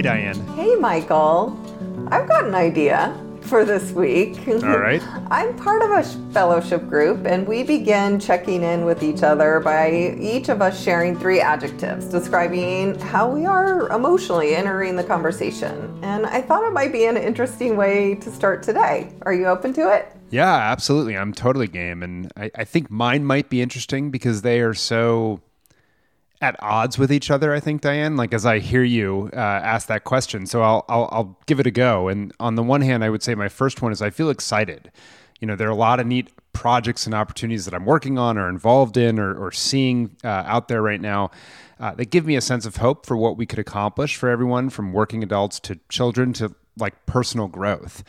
Hey, Diane. Hey, Michael. I've got an idea for this week. All right. I'm part of a fellowship group, and we begin checking in with each other by each of us sharing three adjectives describing how we are emotionally entering the conversation. And I thought it might be an interesting way to start today. Are you open to it? Yeah, absolutely. I'm totally game. And I, I think mine might be interesting because they are so at odds with each other. I think Diane, like as I hear you uh, ask that question, so I'll, I'll I'll give it a go. And on the one hand, I would say my first one is I feel excited. You know, there are a lot of neat projects and opportunities that I'm working on or involved in or, or seeing uh, out there right now uh, that give me a sense of hope for what we could accomplish for everyone from working adults to children to like personal growth.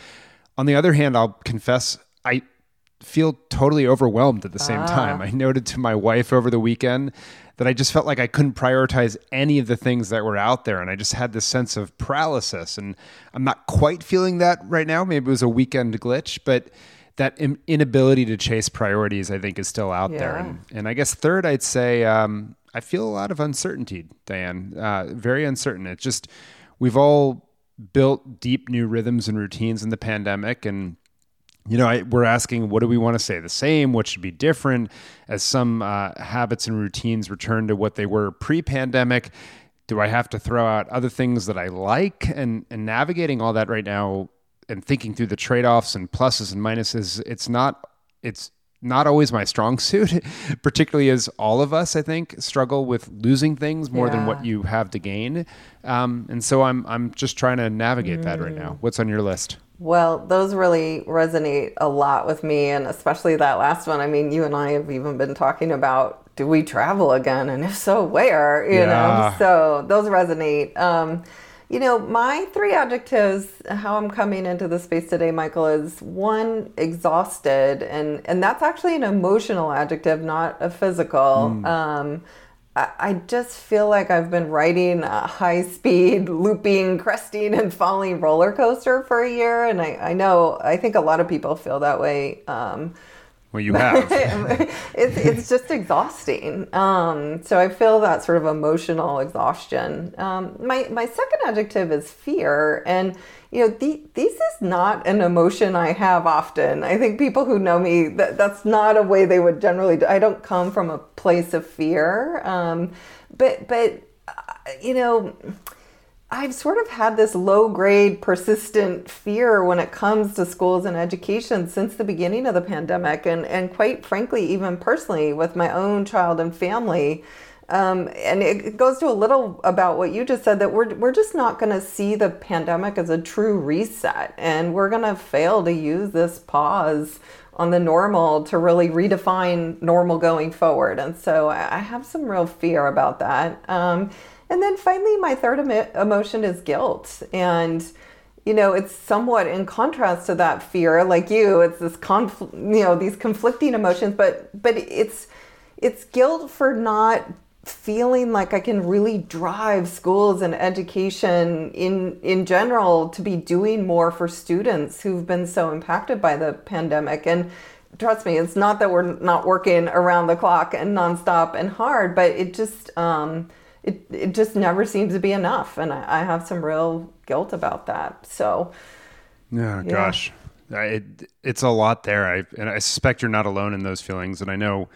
On the other hand, I'll confess I feel totally overwhelmed at the same ah. time. I noted to my wife over the weekend that I just felt like I couldn't prioritize any of the things that were out there. And I just had this sense of paralysis. And I'm not quite feeling that right now. Maybe it was a weekend glitch, but that inability to chase priorities, I think, is still out yeah. there. And, and, I guess third, I'd say um, I feel a lot of uncertainty, Diane. Uh, very uncertain. It's just, we've all built deep new rhythms and routines in the pandemic. And you know, I, we're asking, what do we want to say? The same? What should be different? As some uh, habits and routines return to what they were pre-pandemic, do I have to throw out other things that I like? And and navigating all that right now and thinking through the trade-offs and pluses and minuses, it's not it's not always my strong suit, particularly as all of us, I think, struggle with losing things more yeah. than what you have to gain. Um, and so I'm I'm just trying to navigate mm. that right now. Mm. What's on your list? Well, those really resonate a lot with me, and especially that last one. I mean, you and I have even been talking about do we travel again, and if so, where? You yeah. know, so those resonate. Um, you know, my three adjectives, how I'm coming into the space today, Michael, is one, exhausted, and and that's actually an emotional adjective, not a physical. Mm. Um, I just feel like I've been riding a high speed, looping, cresting, and falling roller coaster for a year. And I, I know, I think a lot of people feel that way. Um, well, you have. it's, it's just exhausting. Um, so I feel that sort of emotional exhaustion. Um, my, my second adjective is fear. And you know, the, this is not an emotion I have often. I think people who know me, that, that's not a way they would generally do. I don't come from a place of fear. Um, but, but, uh, you know, I've sort of had this low grade, persistent fear when it comes to schools and education since the beginning of the pandemic. And, and quite frankly, even personally, with my own child and family, um, and it goes to a little about what you just said that we're, we're just not going to see the pandemic as a true reset. And we're going to fail to use this pause on the normal to really redefine normal going forward. And so I have some real fear about that. Um, and then finally, my third emotion is guilt. And you know it's somewhat in contrast to that fear. Like you it's this conflict you know these conflicting emotions. But but it's it's guilt for not feeling like I can really drive schools and education in in general to be doing more for students who've been so impacted by the pandemic. And trust me it's not that we're not working around the clock and nonstop and hard but it just um, it, it just never seems to be enough and I, I have some real guilt about that so yeah, yeah. gosh it, it's a lot there I, and I suspect you're not alone in those feelings and I know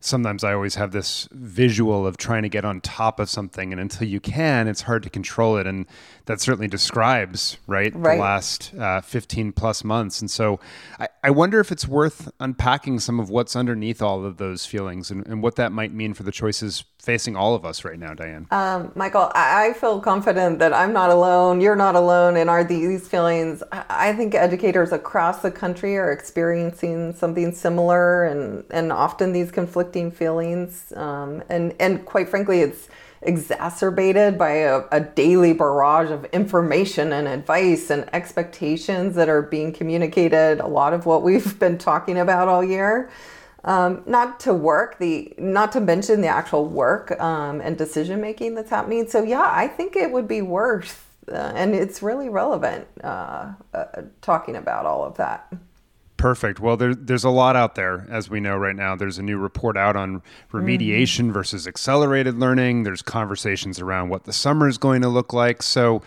sometimes I always have this visual of trying to get on top of something, and until you can, it's hard to control it. And that certainly describes right, right. the last uh, 15 plus months. And so I, I, wonder if it's worth unpacking some of what's underneath all of those feelings and, and what that might mean for the choices facing all of us right now, Diane. Um, Michael, I feel confident that I'm not alone. You're not alone in our these feelings. I think educators across the country are experiencing something similar, and and often these conflicting feelings. Um, and and quite frankly, it's exacerbated by a, a, daily barrage of information and advice and expectations that are being communicated. A lot of what we've been talking about all year. Um, not to work the not to mention the actual work um, and decision making that's happening. So yeah i think it would be worth uh, and it's really relevant uh, uh, talking about all of that Perfect. Well, there, there's a lot out there, as we know right now. There's a new report out on remediation mm-hmm. versus accelerated learning. There's conversations around what the summer is going to look like. So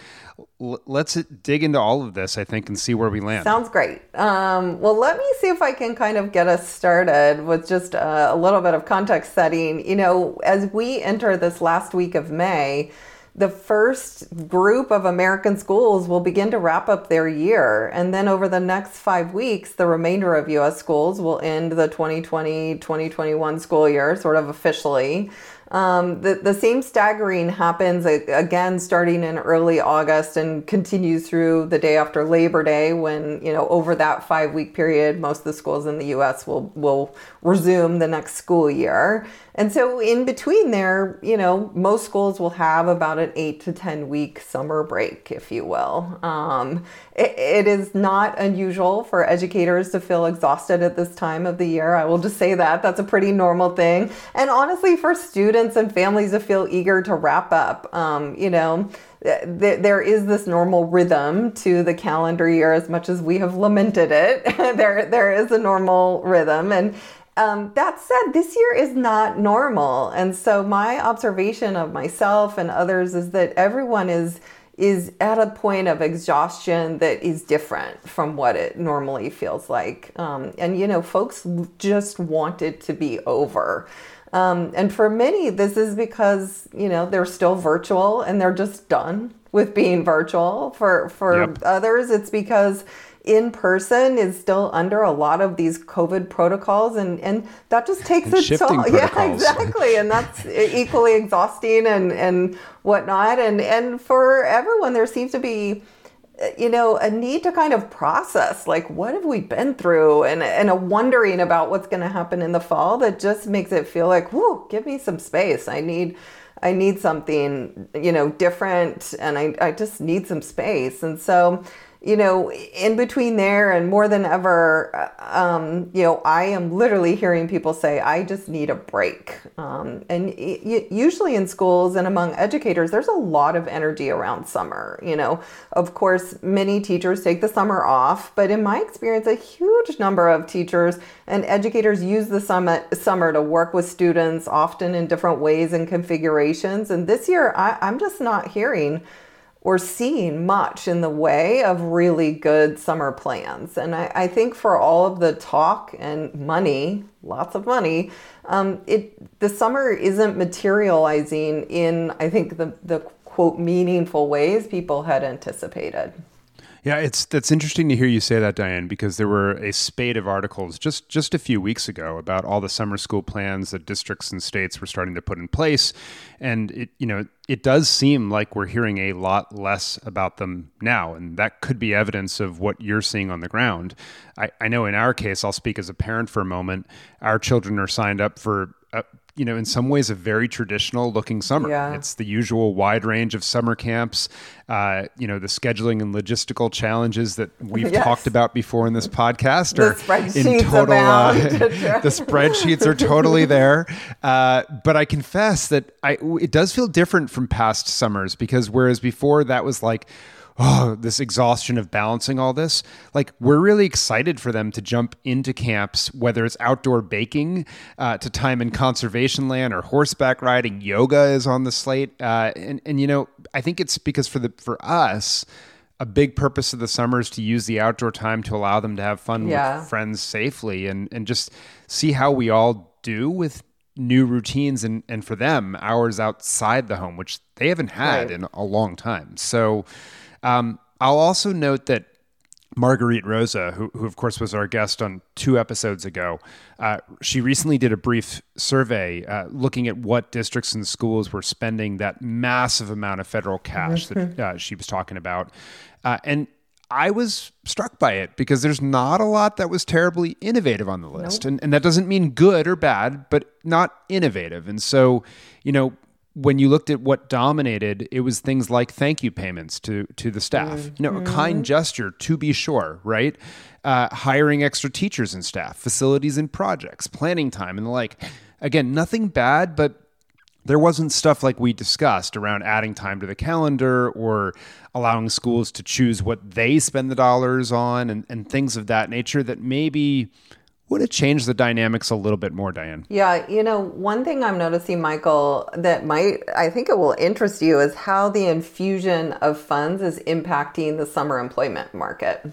l- let's dig into all of this, I think, and see where we land. Sounds great. Um, well, let me see if I can kind of get us started with just a, a little bit of context setting. You know, as we enter this last week of May, the first group of American schools will begin to wrap up their year. And then over the next five weeks, the remainder of US schools will end the 2020 2021 school year, sort of officially. Um, the, the same staggering happens again starting in early August and continues through the day after Labor Day when, you know, over that five week period, most of the schools in the US will, will resume the next school year. And so in between there, you know, most schools will have about an eight to 10 week summer break, if you will. Um, it, it is not unusual for educators to feel exhausted at this time of the year. I will just say that. That's a pretty normal thing. And honestly, for students and families to feel eager to wrap up, um, you know, there is this normal rhythm to the calendar year as much as we have lamented it there there is a normal rhythm and um, that said, this year is not normal. And so my observation of myself and others is that everyone is is at a point of exhaustion that is different from what it normally feels like. Um, and you know, folks just want it to be over. Um, and for many, this is because you know they're still virtual and they're just done with being virtual. For for yep. others, it's because in person is still under a lot of these COVID protocols, and, and that just takes and a toll. Yeah, exactly, and that's equally exhausting and and whatnot. And and for everyone, there seems to be you know a need to kind of process like what have we been through? And and a wondering about what's going to happen in the fall that just makes it feel like whoa give me some space. I need i need something you know different and i, I just need some space. And so you know, in between there and more than ever, uh, um, you know, I am literally hearing people say, I just need a break. Um, and y- usually in schools and among educators, there's a lot of energy around summer. You know, of course, many teachers take the summer off, but in my experience, a huge number of teachers and educators use the summer, summer to work with students, often in different ways and configurations. And this year, I, I'm just not hearing or seeing much in the way of really good summer plans. And I, I think for all of the talk and money, lots of money, um, it the summer isn't materializing in I think the the quote meaningful ways people had anticipated. Yeah, it's that's interesting to hear you say that, Diane, because there were a spate of articles just just a few weeks ago about all the summer school plans that districts and states were starting to put in place, and it you know it does seem like we're hearing a lot less about them now, and that could be evidence of what you're seeing on the ground. I, I know in our case, I'll speak as a parent for a moment. Our children are signed up for uh, you know, in some ways, a very traditional looking summer. Yeah. It's the usual wide range of summer camps. Uh, you know, the scheduling and logistical challenges that we've yes. talked about before in this podcast are in total. Uh, the spreadsheets are totally there. Uh, but I confess that I it does feel different from past summers because whereas before that was like oh, this exhaustion of balancing all this. Like, we're really excited for them to jump into camps, whether it's outdoor baking, uh, to time in conservation land, or horseback riding. Yoga is on the slate, uh, and and you know, I think it's because for the for us. A big purpose of the summer is to use the outdoor time to allow them to have fun yeah. with friends safely and, and just see how we all do with new routines and, and for them hours outside the home which they haven't had right. in a long time so um, I'll also note that Marguerite Roza, who, who of course was our guest on two episodes ago, uh, she recently did a brief survey uh, looking at what districts and schools were spending that massive amount of federal cash that uh, she was talking about. Uh, and I was struck by it because there's not a lot that was terribly innovative on the list. Nope. And, and that doesn't mean good or bad, but not innovative. And so, you know, when you looked at what dominated, it was things like thank you payments to to the staff. Mm-hmm. You know, a kind mm-hmm. gesture to be sure, right? Uh, hiring extra teachers and staff, facilities and projects, planning time, and the like. Again, nothing bad, but there wasn't stuff like we discussed around adding time to the calendar or allowing schools to choose what they spend the dollars on and, and things of that nature that maybe would have changed the dynamics a little bit more, Diane. Yeah, you know, one thing I'm noticing, Michael, that might, I think it will interest you is how the infusion of funds is impacting the summer employment market.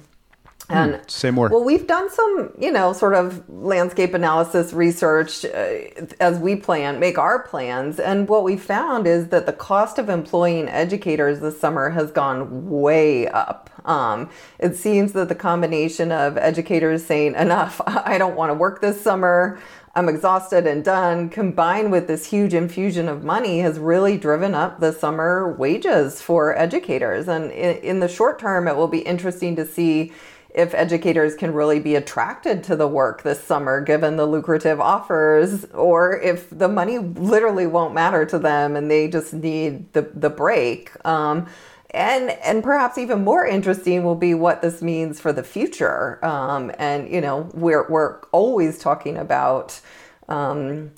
And hmm, say more. Well, we've done some, you know, sort of landscape analysis research uh, as we plan, make our plans. And what we found is that the cost of employing educators this summer has gone way up. Um, it seems that the combination of educators saying, enough, I don't want to work this summer, I'm exhausted and done, combined with this huge infusion of money, has really driven up the summer wages for educators. And in, in the short term, it will be interesting to see if educators can really be attracted to the work this summer given the lucrative offers or if the money literally won't matter to them and they just need the, the break. Um, and and perhaps even more interesting will be what this means for the future. Um, and you know we're, we're always talking about um,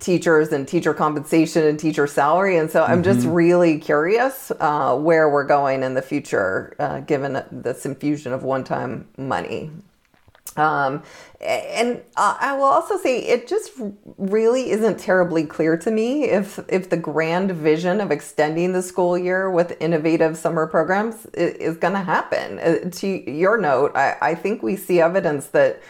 teachers and teacher compensation and teacher salary. And so I'm just mm-hmm. really curious uh, where we're going in the future, uh, given this infusion of one time money. Um, and I will also say it just really isn't terribly clear to me if if the grand vision of extending the school year with innovative summer programs is, is going to happen. Uh, to your note, I, I think we see evidence that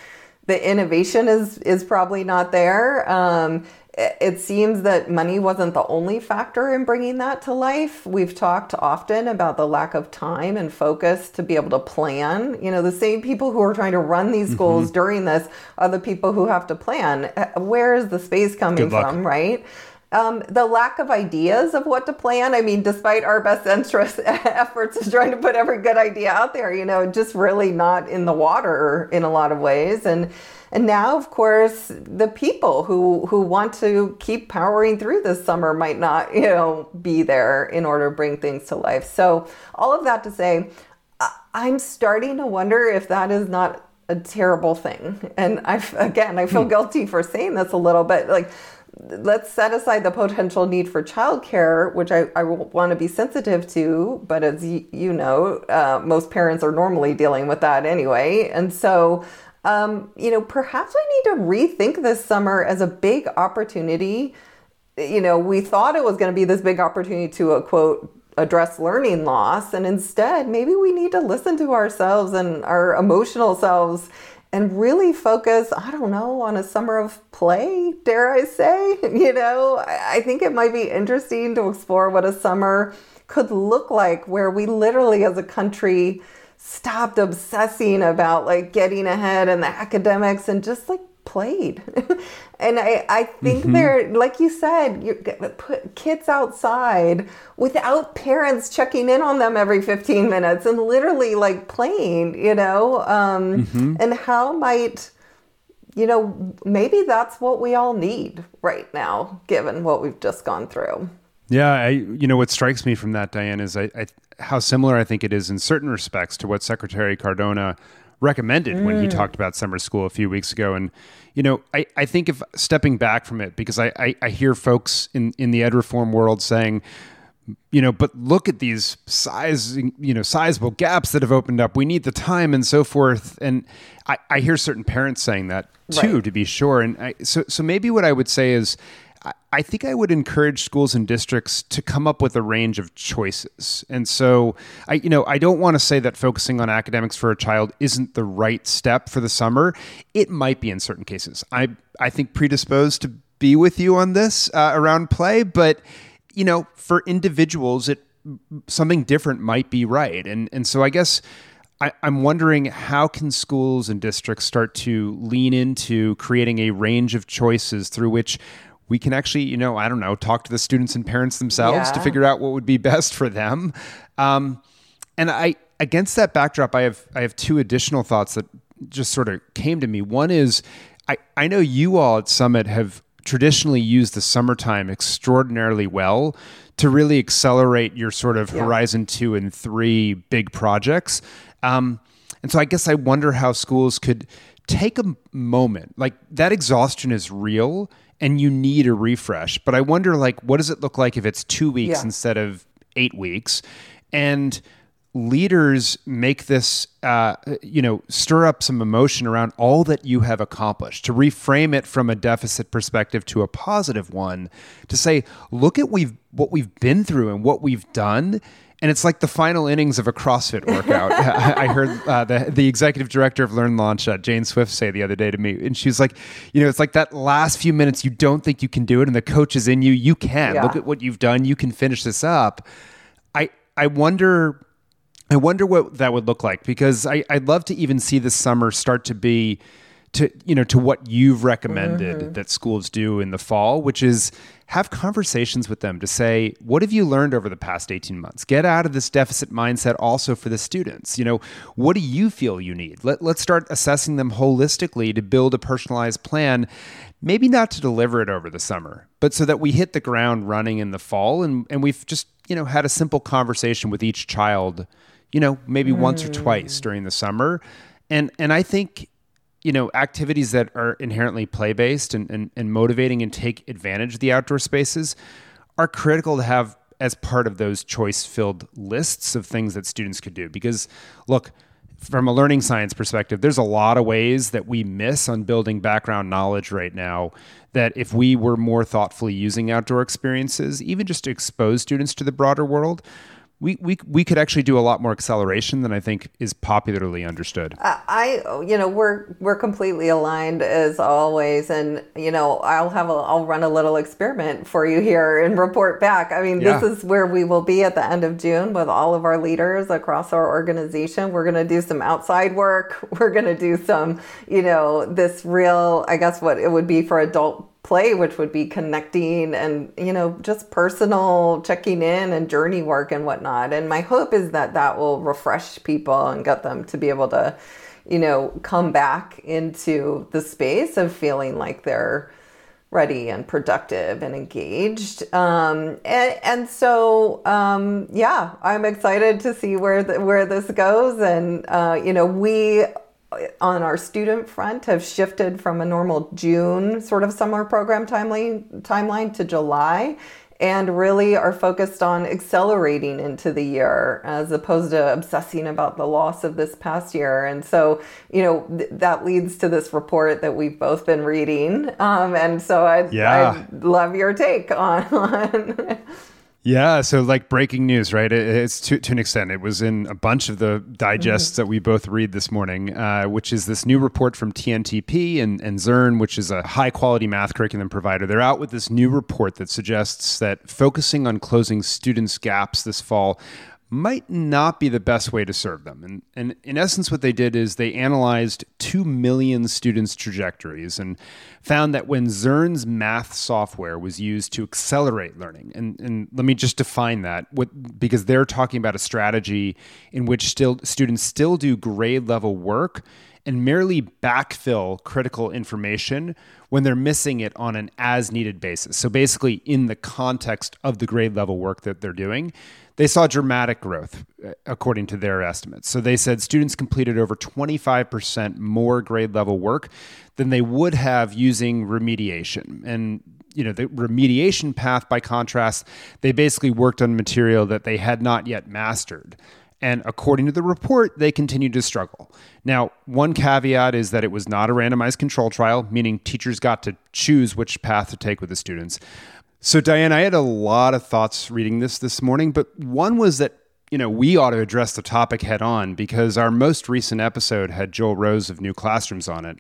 the innovation is is probably not there. Um, it seems that money wasn't the only factor in bringing that to life. We've talked often about the lack of time and focus to be able to plan. You know, the same people who are trying to run these schools mm-hmm. during this are the people who have to plan. Where is the space coming from, right? Um, the lack of ideas of what to plan. I mean, despite our best interest efforts of trying to put every good idea out there, you know, just really not in the water in a lot of ways. And and now, of course, the people who who want to keep powering through this summer might not, you know, be there in order to bring things to life. So all of that to say, I'm starting to wonder if that is not a terrible thing. And I again, I feel hmm. guilty for saying this a little bit, like let's set aside the potential need for childcare, which I, I want to be sensitive to. But as y- you know, uh, most parents are normally dealing with that anyway. And so, um, you know, perhaps I need to rethink this summer as a big opportunity. You know, we thought it was going to be this big opportunity to, uh, quote, address learning loss. And instead, maybe we need to listen to ourselves and our emotional selves and really focus, I don't know, on a summer of play, dare I say. You know, I think it might be interesting to explore what a summer could look like where we literally as a country stopped obsessing about like getting ahead and the academics and just like played. and I, I think mm-hmm. they're, like you said, you put kids outside without parents checking in on them every 15 minutes and literally like playing, you know? Um, mm-hmm. And how might, you know, maybe that's what we all need right now, given what we've just gone through. Yeah, I, you know what strikes me from that, Diane, is I, I, how similar I think it is in certain respects to what Secretary Cardona recommended mm. when he mm. talked about summer school a few weeks ago. And, you know, I, I think if stepping back from it, because I, I, I hear folks in, in the ed reform world saying, you know, but look at these size, you know, sizable gaps that have opened up. We need the time and so forth. And I, I hear certain parents saying that too, right. to be sure. And I, so, so maybe what I would say is, I think I would encourage schools and districts to come up with a range of choices. And so I you know, I don't want to say that focusing on academics for a child isn't the right step for the summer. It might be in certain cases. I I think predisposed to be with you on this uh, around play, but you know, for individuals it something different might be right. And and so I guess I, am wondering how can schools and districts start to lean into creating a range of choices through which we can actually, you know, I don't know, talk to the students and parents themselves yeah. to figure out what would be best for them. Um, and I, against that backdrop, I have I have two additional thoughts that just sort of came to me. One is, I I know you all at Summit have traditionally used the summertime extraordinarily well to really accelerate your sort of yeah. horizon two and three big projects. Um, and so I guess I wonder how schools could take a moment like that exhaustion is real and you need a refresh. But I wonder, like, what does it look like if it's two weeks Yeah. instead of eight weeks? And leaders make this, uh, you know, stir up some emotion around all that you have accomplished, to reframe it from a deficit perspective to a positive one, to say, look at we've what we've been through and what we've done. And it's like the final innings of a CrossFit workout. I heard uh, the the executive director of Learn Launch, uh, Jane Swift, say the other day to me, and she was like, "You know, it's like that last few minutes you don't think you can do it, and the coach is in you. You can. Yeah. Look at what you've done. You can finish this up." I I wonder I wonder what that would look like because I, I'd love to even see this summer start to be to you know to what you've recommended mm-hmm. that schools do in the fall, which is have conversations with them to say, what have you learned over the past 18 months? Get out of this deficit mindset also for the students. You know, what do you feel you need? Let, let's start assessing them holistically to build a personalized plan, maybe not to deliver it over the summer, but so that we hit the ground running in the fall and, and we've just, you know, had a simple conversation with each child you know, maybe once or twice mm. during the summer. And and I think, you know, activities that are inherently play based and, and, and motivating and take advantage of the outdoor spaces are critical to have as part of those choice filled lists of things that students could do. Because look, from a learning science perspective, there's a lot of ways that we miss on building background knowledge right now. That if we were more thoughtfully using outdoor experiences, even just to expose students to the broader world, we, we, we could actually do a lot more acceleration than I think is popularly understood. I, you know, we're we're completely aligned as always, and you know, I'll have a I'll run a little experiment for you here and report back. I mean, Yeah. this is where we will be at the end of June with all of our leaders across our organization. We're going to do some outside work. We're going to do some, you know, this real, I guess, what it would be for adult play which would be connecting and you know just personal checking in and journey work and whatnot. And my hope is that that will refresh people and get them to be able to you know come back into the space of feeling like they're ready and productive and engaged. Um, and, and so um, yeah i'm excited to see where the, where this goes. And uh, you know we on our student front have shifted from a normal June sort of summer program timeline timeline to July and really are focused on accelerating into the year as opposed to obsessing about the loss of this past year and so you know th- that leads to this report that we've both been reading um, and so I'd, Yeah. I'd love your take on, on Yeah, so like breaking news, right? It, it's to, to an extent. It was in a bunch of the digests that we both read this morning, uh, which is this new report from TNTP and, and Zearn, which is a high quality math curriculum provider. They're out with this new report that suggests that focusing on closing students' gaps this fall might not be the best way to serve them. And, and in essence, what they did is they analyzed 2 million students' trajectories and found that when Zearn's math software was used to accelerate learning, and, and let me just define that what, because they're talking about a strategy in which still students still do grade level work and merely backfill critical information when they're missing it on an as needed basis. So basically, in the context of the grade level work that they're doing, they saw dramatic growth uh, according to their estimates. So they said students completed over 25% more grade level work than they would have using remediation. And you know, the remediation path by contrast, they basically worked on material that they had not yet mastered. And according to the report, they continued to struggle. Now, one caveat is that it was not a randomized control trial, meaning teachers got to choose which path to take with the students. So, Diane, I had a lot of thoughts reading this this morning, but one was that, you know, we ought to address the topic head on because our most recent episode had Joel Rose of New Classrooms on it.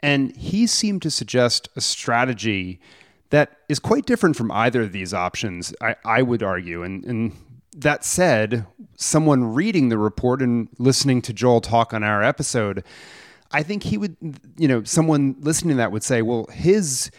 And he seemed to suggest a strategy that is quite different from either of these options, I, I would argue. And, and that said, someone reading the report and listening to Joel talk on our episode, I think he would, you know, someone listening to that would say, well, his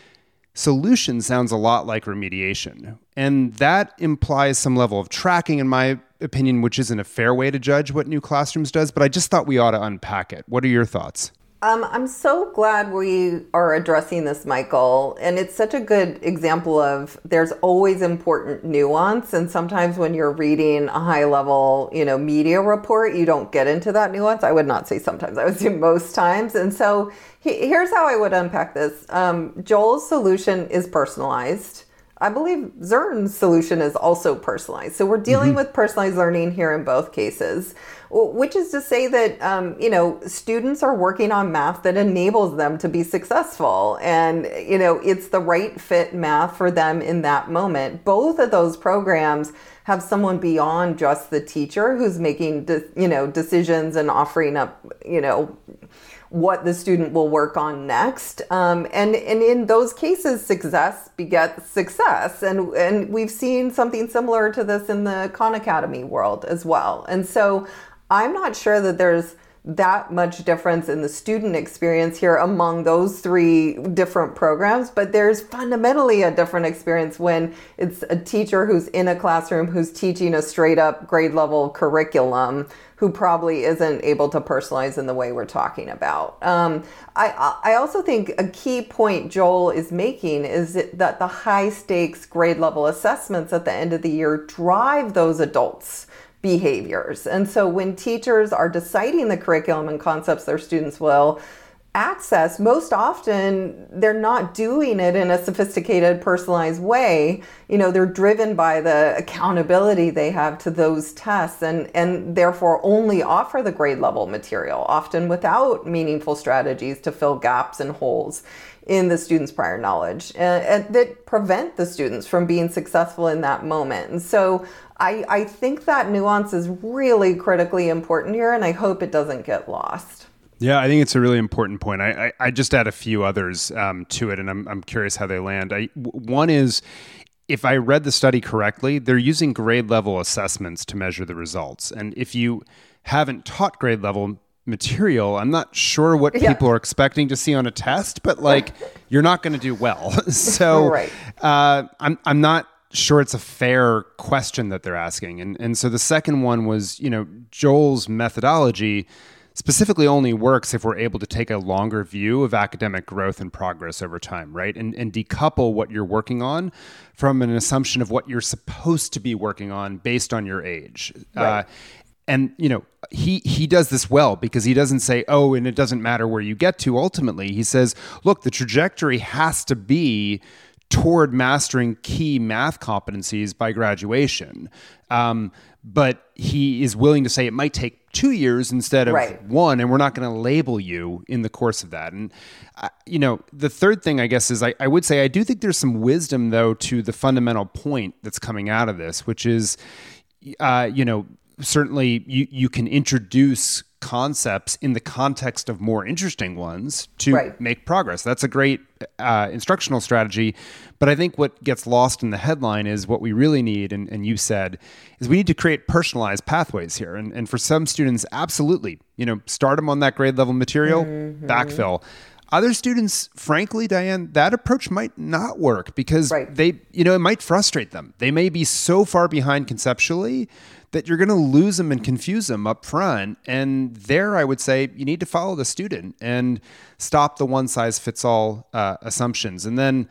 solution sounds a lot like remediation. And that implies some level of tracking, in my opinion, which isn't a fair way to judge what new classrooms does. But I just thought we ought to unpack it. What are your thoughts? Um, I'm so glad we are addressing this, Michael. And it's such a good example of there's always important nuance. And sometimes when you're reading a high level, you know, media report, you don't get into that nuance. I would not say sometimes, I would say most times. And so he, here's how I would unpack this um, Joel's solution is personalized. I believe Zearn's solution is also personalized. So we're dealing mm-hmm. with personalized learning here in both cases, which is to say that um, you know students are working on math that enables them to be successful, and you know it's the right fit math for them in that moment. Both of those programs have someone beyond just the teacher who's making de- you know decisions and offering up you know what the student will work on next. Um, and, and in those cases, success begets success. And, and we've seen something similar to this in the Khan Academy world as well. And so I'm not sure that there's that much difference in the student experience here among those three different programs, but there's fundamentally a different experience when it's a teacher who's in a classroom who's teaching a straight up grade level curriculum who probably isn't able to personalize in the way we're talking about. Um, I, I also think a key point Joel is making is that the high stakes grade level assessments at the end of the year drive those adults behaviors. And so when teachers are deciding the curriculum and concepts their students will access, most often they're not doing it in a sophisticated, personalized way. You know, they're driven by the accountability they have to those tests and, and therefore only offer the grade level material, often without meaningful strategies to fill gaps and holes in the students' prior knowledge and, and that prevent the students from being successful in that moment. And so I, I think that nuance is really critically important here, and I hope it doesn't get lost. Yeah, I think it's a really important point. I, I, I just add a few others um, to it, and I'm, I'm curious how they land. I, one is if I read the study correctly, they're using grade level assessments to measure the results. And if you haven't taught grade level material, I'm not sure what yeah. people are expecting to see on a test, but like you're not going to do well. so right. uh, I'm, I'm not sure it's a fair question that they're asking. And, and so the second one was, you know, Joel's methodology specifically only works if we're able to take a longer view of academic growth and progress over time, right? And, and decouple what you're working on from an assumption of what you're supposed to be working on based on your age. Right. Uh, and you know he he does this well because he doesn't say oh and it doesn't matter where you get to ultimately he says look the trajectory has to be toward mastering key math competencies by graduation um, but he is willing to say it might take two years instead of right. one, and we're not going to label you in the course of that. And, uh, you know, the third thing, I guess, is I, I would say I do think there's some wisdom, though, to the fundamental point that's coming out of this, which is, uh, you know, certainly you, you can introduce concepts in the context of more interesting ones to right. make progress. That's a great uh, instructional strategy. But I think what gets lost in the headline is what we really need, and, and you said, is we need to create personalized pathways here. And, and for some students, absolutely, you know, start them on that grade level material, mm-hmm. backfill. Other students, frankly, Diane, that approach might not work because right. they, you know, it might frustrate them. They may be so far behind conceptually that you're going to lose them and confuse them up front. And there, I would say you need to follow the student and stop the one size fits all uh, assumptions. And then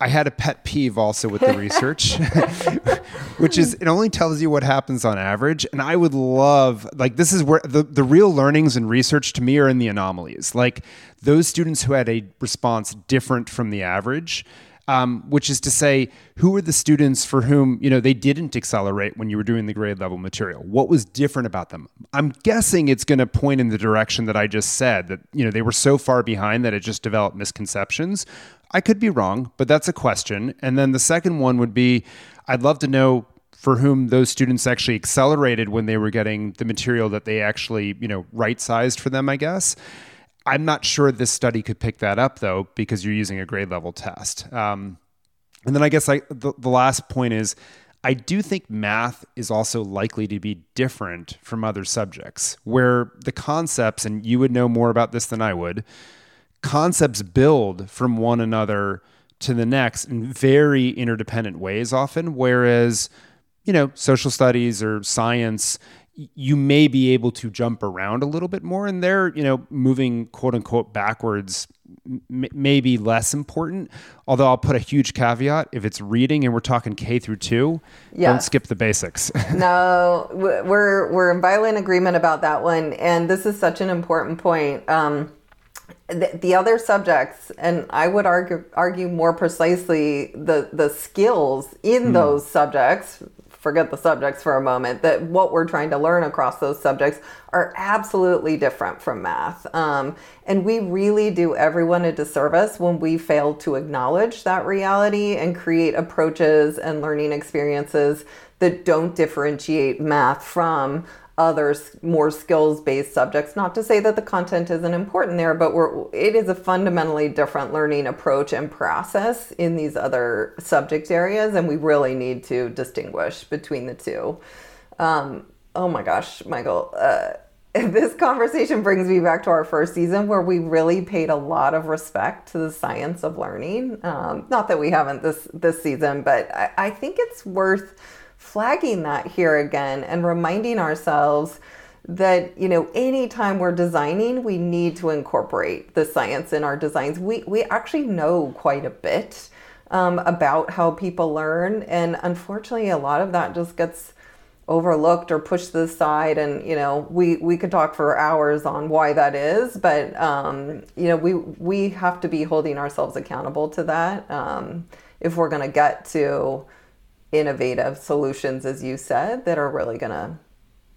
I had a pet peeve also with the research, which is it only tells you what happens on average. And I would love, like, this is where the, the real learnings and research to me are in the anomalies. Like, those students who had a response different from the average um, which is to say, who are the students for whom you know they didn't accelerate when you were doing the grade level material? What was different about them? I'm guessing it's going to point in the direction that I just said that you know they were so far behind that it just developed misconceptions. I could be wrong, but that's a question. And then the second one would be, I'd love to know for whom those students actually accelerated when they were getting the material that they actually you know right sized for them. I guess. I'm not sure this study could pick that up though, because you're using a grade level test. Um, and then I guess I, the, the last point is I do think math is also likely to be different from other subjects, where the concepts, and you would know more about this than I would, concepts build from one another to the next in very interdependent ways often, whereas you know, social studies or science, you may be able to jump around a little bit more and they're you know moving quote unquote backwards m- maybe less important although i'll put a huge caveat if it's reading and we're talking k through 2 Yes. don't skip the basics no, we're we're in violent agreement about that one, and this is such an important point. Um, the, the other subjects, and I would argue argue more precisely the the skills in those subjects. Forget the subjects for a moment. That what we're trying to learn across those subjects are absolutely different from math, um, and we really do everyone a disservice when we fail to acknowledge that reality and create approaches and learning experiences that don't differentiate math from other more skills based subjects. Not to say that the content isn't important there but we're it is a fundamentally different learning approach and process in these other subject areas and we really need to distinguish between the two. Um, oh my gosh michael uh, this conversation brings me back to our first season where we really paid a lot of respect to the science of learning. Um, not that we haven't this this season but I, I think it's worth flagging that here again and reminding ourselves that you know anytime we're designing we need to incorporate the science in our designs. We we actually know quite a bit um, about how people learn and unfortunately a lot of that just gets overlooked or pushed to the side and you know we we could talk for hours on why that is but um, you know we we have to be holding ourselves accountable to that um, if we're going to get to innovative solutions, as you said, that are really going to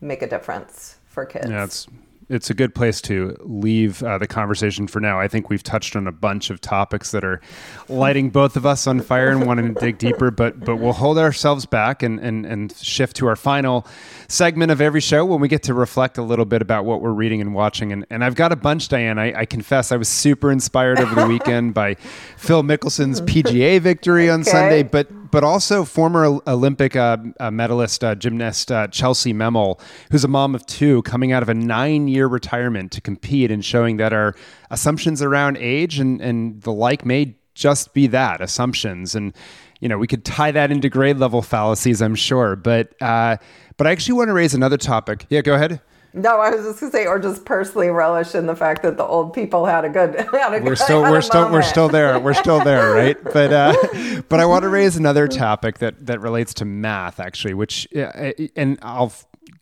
make a difference for kids. Yeah, it's it's a good place to leave uh, the conversation for now. I think we've touched on a bunch of topics that are lighting both of us on fire and wanting to dig deeper, but but we'll hold ourselves back and, and and shift to our final segment of every show when we get to reflect a little bit about what we're reading and watching. And, and I've got a bunch, Diane. I, I confess I was super inspired over the weekend by Phil Mickelson's PGA victory on Okay. Sunday, but but also former Olympic uh, uh, medalist uh, gymnast uh, Chellsie Memmel, who's a mom of two, coming out of a nine-year retirement to compete and showing that our assumptions around age and and the like may just be that assumptions. And you know we could tie that into grade level fallacies i'm sure. But uh but i actually want to raise another topic. Yeah go ahead No, I was just gonna say, or just personally relish in the fact that the old people had a good. Had a, we're still we're still we're still there we're still there right but uh but i want to raise another topic that that relates to math actually which uh, and i'll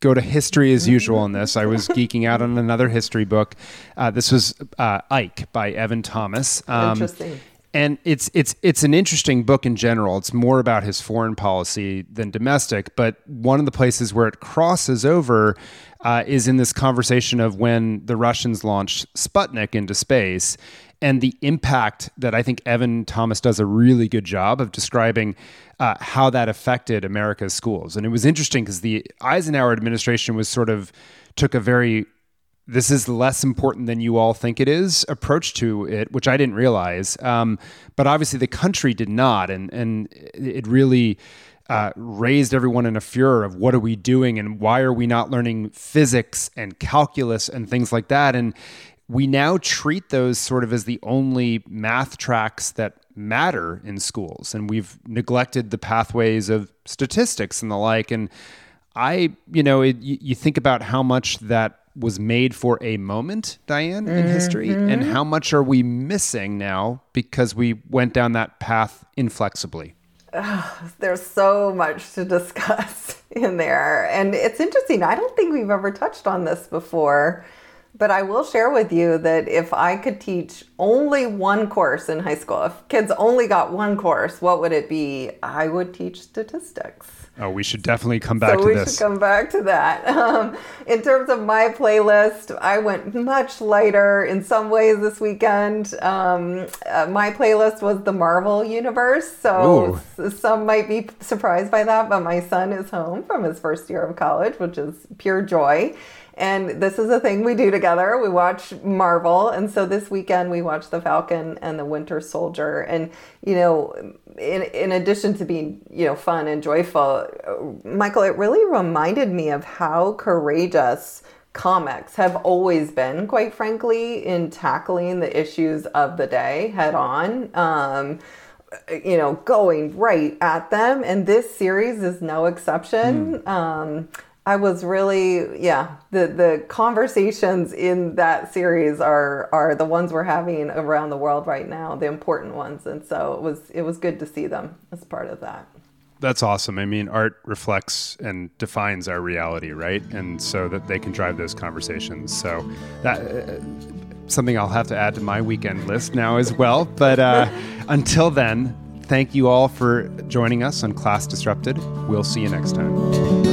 go to history as usual in this i was geeking out on another history book uh, this was uh, ike by evan thomas um, Interesting. And it's it's it's an interesting book in general. It's more about his foreign policy than domestic. But one of the places where it crosses over uh, is in this conversation of when the Russians launched Sputnik into space, and the impact that I think Evan Thomas does a really good job of describing uh, how that affected America's schools. And it was interesting because the Eisenhower administration was sort of took a very this is less important than you all think it is approach to it, which I didn't realize. Um, but obviously, the country did not, and and it really uh, raised everyone in a furor of what are we doing and why are we not learning physics and calculus and things like that. And we now treat those sort of as the only math tracks that matter in schools, and we've neglected the pathways of statistics and the like. And I, you know, it, you, you think about how much that was made for a moment, Diane, in history, and mm-hmm. how much are we missing now because we went down that path inflexibly? There's so much to discuss in there. And it's interesting. I don't think we've ever touched on this before, but I will share with you that if I could teach only one course in high school, if kids only got one course, what would it be? I would teach statistics. Oh, we should definitely come back so to we this. We should come back to that. Um, in terms of my playlist, I went much lighter in some ways this weekend. Um, uh, my playlist was the Marvel universe, so Ooh. some might be surprised by that. But my son is home from his first year of college, which is pure joy. And this is a thing we do together. We watch Marvel. And so this weekend we watched The Falcon and The Winter Soldier. And, you know, in, in addition to being, you know, fun and joyful, uh, Michael, it really reminded me of how courageous comics have always been, quite frankly, in tackling the issues of the day head on. Um, you know, going right at them. And this series is no exception. Um, I was really, yeah, the the conversations in that series are are the ones we're having around the world right now, the important ones, and so it was it was good to see them as part of that. That's awesome. I mean, art reflects and defines our reality, right? And so that they can drive those conversations. So that uh, something I'll have to add to my weekend list now as well. But uh, until then, thank you all for joining us on Class Disrupted. We'll see you next time.